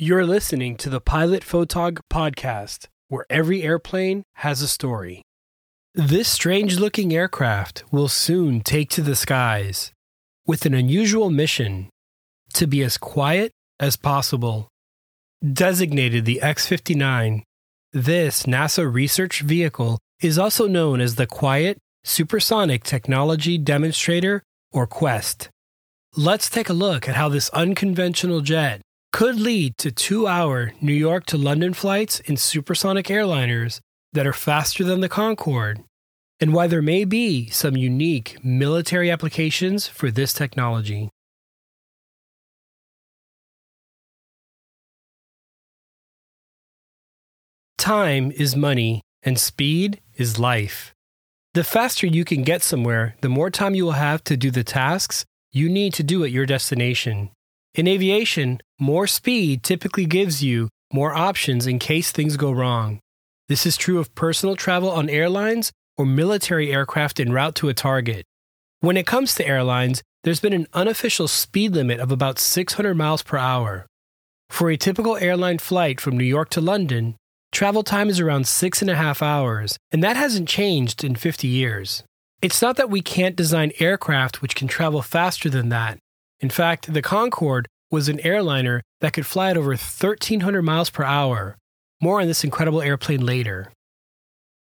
You're listening to the Pilot Photog podcast, where every airplane has a story. This strange looking aircraft will soon take to the skies with an unusual mission to be as quiet as possible. Designated the X 59, this NASA research vehicle is also known as the Quiet Supersonic Technology Demonstrator or QUEST. Let's take a look at how this unconventional jet could lead to two hour New York to London flights in supersonic airliners that are faster than the Concorde, and why there may be some unique military applications for this technology. Time is money, and speed is life. The faster you can get somewhere, the more time you will have to do the tasks you need to do at your destination. In aviation, more speed typically gives you more options in case things go wrong. This is true of personal travel on airlines or military aircraft en route to a target. When it comes to airlines, there's been an unofficial speed limit of about 600 miles per hour. For a typical airline flight from New York to London, travel time is around six and a half hours, and that hasn't changed in 50 years. It's not that we can't design aircraft which can travel faster than that. In fact, the Concorde was an airliner that could fly at over 1,300 miles per hour. More on this incredible airplane later.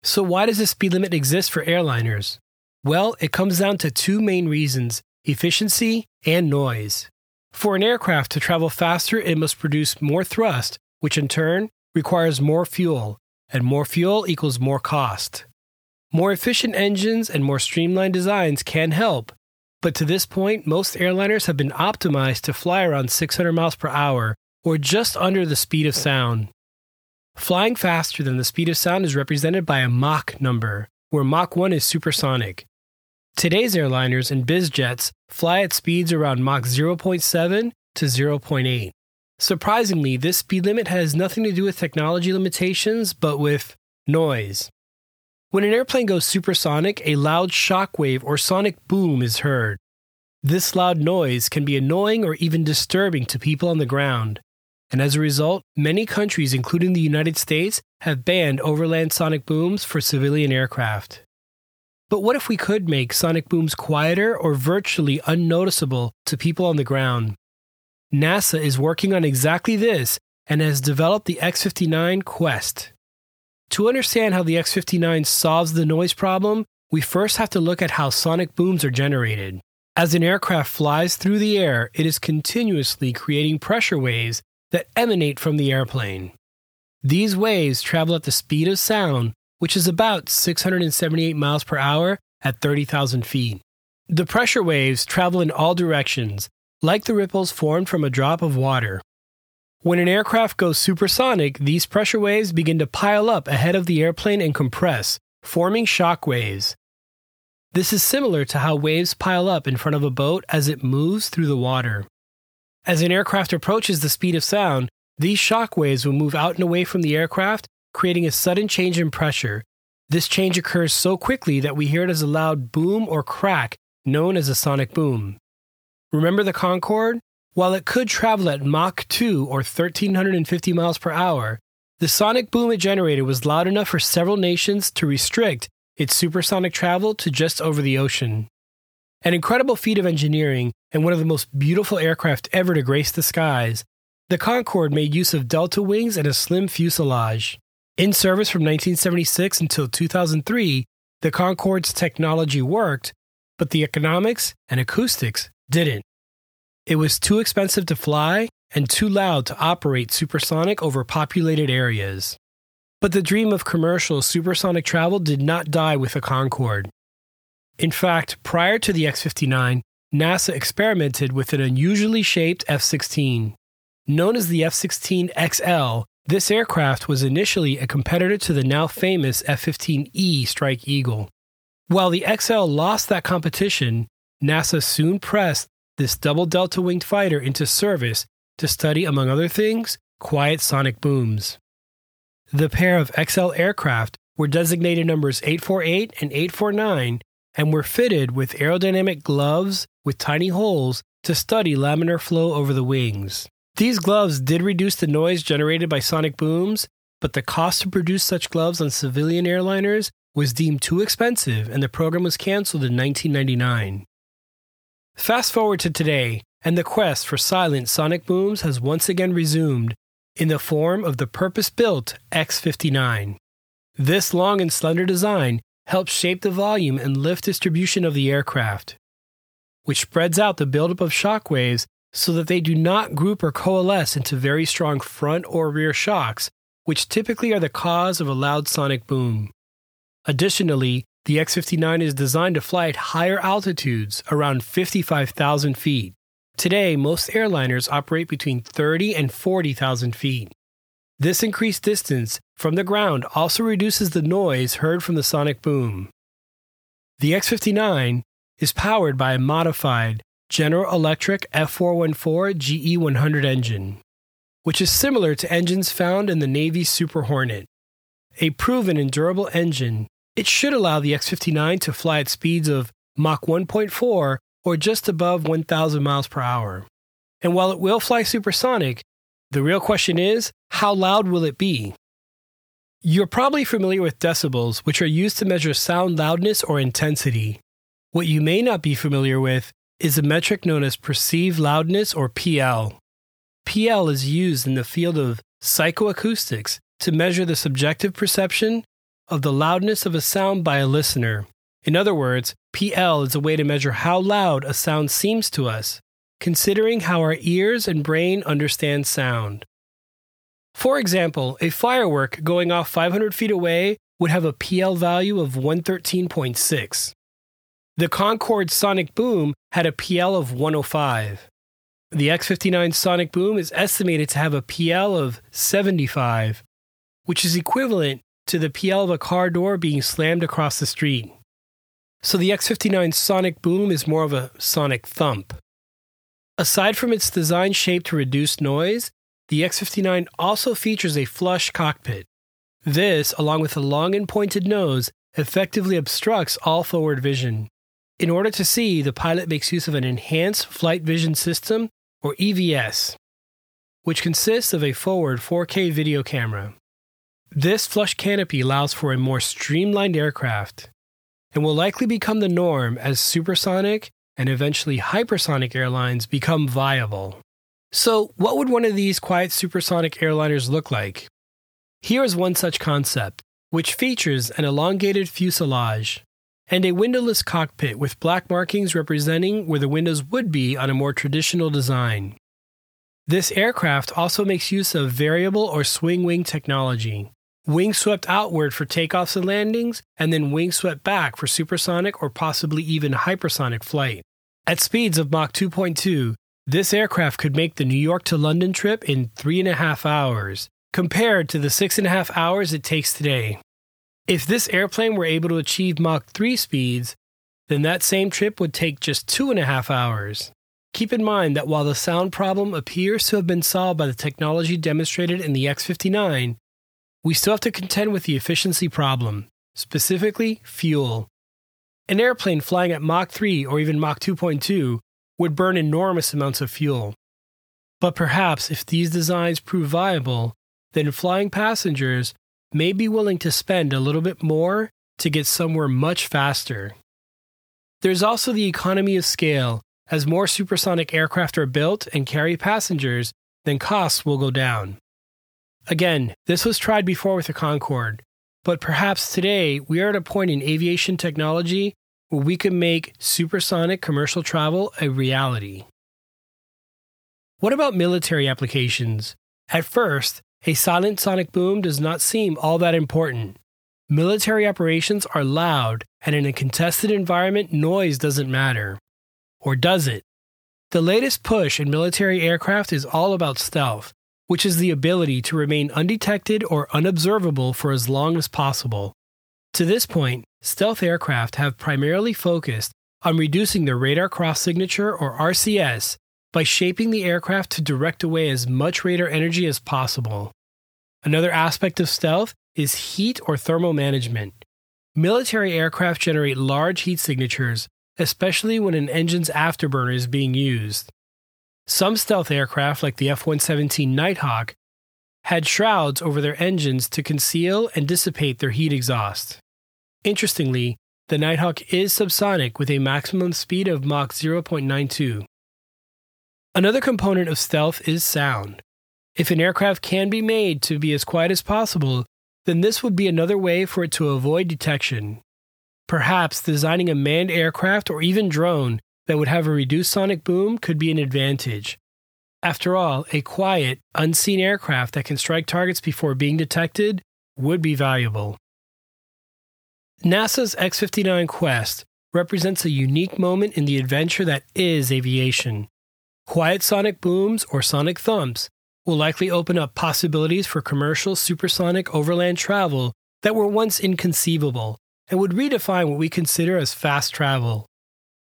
So, why does the speed limit exist for airliners? Well, it comes down to two main reasons efficiency and noise. For an aircraft to travel faster, it must produce more thrust, which in turn requires more fuel, and more fuel equals more cost. More efficient engines and more streamlined designs can help, but to this point, most airliners have been optimized to fly around 600 miles per hour or just under the speed of sound. Flying faster than the speed of sound is represented by a Mach number, where Mach 1 is supersonic. Today's airliners and biz jets fly at speeds around Mach 0.7 to 0.8. Surprisingly, this speed limit has nothing to do with technology limitations, but with noise. When an airplane goes supersonic, a loud shock wave or sonic boom is heard. This loud noise can be annoying or even disturbing to people on the ground. And as a result, many countries, including the United States, have banned overland sonic booms for civilian aircraft. But what if we could make sonic booms quieter or virtually unnoticeable to people on the ground? NASA is working on exactly this and has developed the X 59 Quest. To understand how the X 59 solves the noise problem, we first have to look at how sonic booms are generated. As an aircraft flies through the air, it is continuously creating pressure waves that emanate from the airplane. These waves travel at the speed of sound, which is about 678 miles per hour at 30,000 feet. The pressure waves travel in all directions, like the ripples formed from a drop of water. When an aircraft goes supersonic, these pressure waves begin to pile up ahead of the airplane and compress, forming shock waves. This is similar to how waves pile up in front of a boat as it moves through the water. As an aircraft approaches the speed of sound, these shock waves will move out and away from the aircraft, creating a sudden change in pressure. This change occurs so quickly that we hear it as a loud boom or crack, known as a sonic boom. Remember the Concorde? While it could travel at Mach 2 or 1350 miles per hour, the sonic boom it generated was loud enough for several nations to restrict its supersonic travel to just over the ocean. An incredible feat of engineering and one of the most beautiful aircraft ever to grace the skies, the Concorde made use of delta wings and a slim fuselage. In service from 1976 until 2003, the Concorde's technology worked, but the economics and acoustics didn't. It was too expensive to fly and too loud to operate supersonic over populated areas. But the dream of commercial supersonic travel did not die with the Concorde. In fact, prior to the X 59, NASA experimented with an unusually shaped F 16. Known as the F 16 XL, this aircraft was initially a competitor to the now famous F 15E Strike Eagle. While the XL lost that competition, NASA soon pressed this double delta winged fighter into service to study, among other things, quiet sonic booms. The pair of XL aircraft were designated numbers 848 and 849 and were fitted with aerodynamic gloves with tiny holes to study laminar flow over the wings. These gloves did reduce the noise generated by sonic booms, but the cost to produce such gloves on civilian airliners was deemed too expensive and the program was canceled in 1999. Fast forward to today, and the quest for silent sonic booms has once again resumed in the form of the purpose built X 59. This long and slender design helps shape the volume and lift distribution of the aircraft, which spreads out the buildup of shock waves so that they do not group or coalesce into very strong front or rear shocks, which typically are the cause of a loud sonic boom. Additionally, the X 59 is designed to fly at higher altitudes, around 55,000 feet. Today, most airliners operate between 30 and 40,000 feet. This increased distance from the ground also reduces the noise heard from the sonic boom. The X 59 is powered by a modified General Electric F414 GE100 engine, which is similar to engines found in the Navy's Super Hornet. A proven and durable engine, it should allow the X 59 to fly at speeds of Mach 1.4 or just above 1,000 miles per hour. And while it will fly supersonic, the real question is how loud will it be? You're probably familiar with decibels, which are used to measure sound loudness or intensity. What you may not be familiar with is a metric known as perceived loudness or PL. PL is used in the field of psychoacoustics to measure the subjective perception of the loudness of a sound by a listener. In other words, PL is a way to measure how loud a sound seems to us considering how our ears and brain understand sound. For example, a firework going off 500 feet away would have a PL value of 113.6. The Concorde sonic boom had a PL of 105. The X 59 sonic boom is estimated to have a PL of 75, which is equivalent to the PL of a car door being slammed across the street. So the X 59 sonic boom is more of a sonic thump. Aside from its design shape to reduce noise, the X59 also features a flush cockpit. This, along with a long and pointed nose, effectively obstructs all forward vision. In order to see, the pilot makes use of an Enhanced Flight Vision System, or EVS, which consists of a forward 4K video camera. This flush canopy allows for a more streamlined aircraft and will likely become the norm as supersonic and eventually hypersonic airlines become viable. So, what would one of these quiet supersonic airliners look like? Here is one such concept, which features an elongated fuselage and a windowless cockpit with black markings representing where the windows would be on a more traditional design. This aircraft also makes use of variable or swing wing technology. Wing swept outward for takeoffs and landings, and then wing swept back for supersonic or possibly even hypersonic flight. At speeds of Mach 2.2, this aircraft could make the New York to London trip in three and a half hours, compared to the six and a half hours it takes today. If this airplane were able to achieve Mach 3 speeds, then that same trip would take just two and a half hours. Keep in mind that while the sound problem appears to have been solved by the technology demonstrated in the X 59, we still have to contend with the efficiency problem, specifically fuel. An airplane flying at Mach 3 or even Mach 2.2 would burn enormous amounts of fuel. But perhaps if these designs prove viable, then flying passengers may be willing to spend a little bit more to get somewhere much faster. There's also the economy of scale. As more supersonic aircraft are built and carry passengers, then costs will go down. Again, this was tried before with the Concorde, but perhaps today we are at a point in aviation technology where we can make supersonic commercial travel a reality. What about military applications? At first, a silent sonic boom does not seem all that important. Military operations are loud, and in a contested environment, noise doesn't matter. Or does it? The latest push in military aircraft is all about stealth, which is the ability to remain undetected or unobservable for as long as possible. To this point, stealth aircraft have primarily focused on reducing their radar cross signature or RCS by shaping the aircraft to direct away as much radar energy as possible. Another aspect of stealth is heat or thermal management. Military aircraft generate large heat signatures, especially when an engine's afterburner is being used. Some stealth aircraft, like the F 117 Nighthawk, had shrouds over their engines to conceal and dissipate their heat exhaust. Interestingly, the Nighthawk is subsonic with a maximum speed of Mach 0.92. Another component of stealth is sound. If an aircraft can be made to be as quiet as possible, then this would be another way for it to avoid detection. Perhaps designing a manned aircraft or even drone that would have a reduced sonic boom could be an advantage. After all, a quiet, unseen aircraft that can strike targets before being detected would be valuable. NASA's X 59 Quest represents a unique moment in the adventure that is aviation. Quiet sonic booms or sonic thumps will likely open up possibilities for commercial supersonic overland travel that were once inconceivable and would redefine what we consider as fast travel.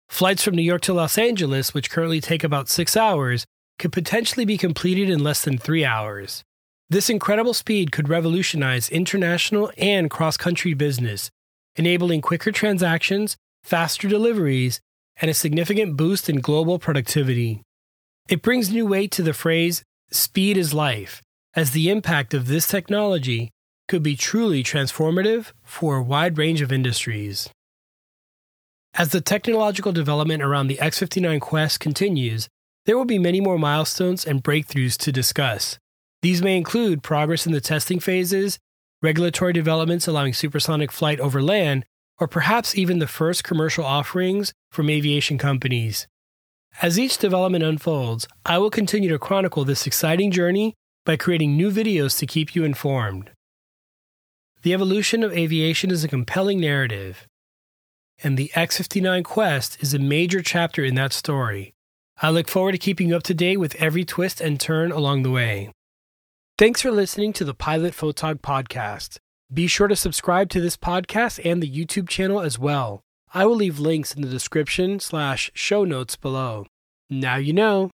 Flights from New York to Los Angeles, which currently take about six hours, could potentially be completed in less than three hours. This incredible speed could revolutionize international and cross country business, enabling quicker transactions, faster deliveries, and a significant boost in global productivity. It brings new weight to the phrase, speed is life, as the impact of this technology could be truly transformative for a wide range of industries. As the technological development around the X 59 Quest continues, there will be many more milestones and breakthroughs to discuss. These may include progress in the testing phases, regulatory developments allowing supersonic flight over land, or perhaps even the first commercial offerings from aviation companies. As each development unfolds, I will continue to chronicle this exciting journey by creating new videos to keep you informed. The evolution of aviation is a compelling narrative, and the X 59 Quest is a major chapter in that story. I look forward to keeping you up to date with every twist and turn along the way. Thanks for listening to the Pilot Photog podcast. Be sure to subscribe to this podcast and the YouTube channel as well. I will leave links in the description slash show notes below. Now you know.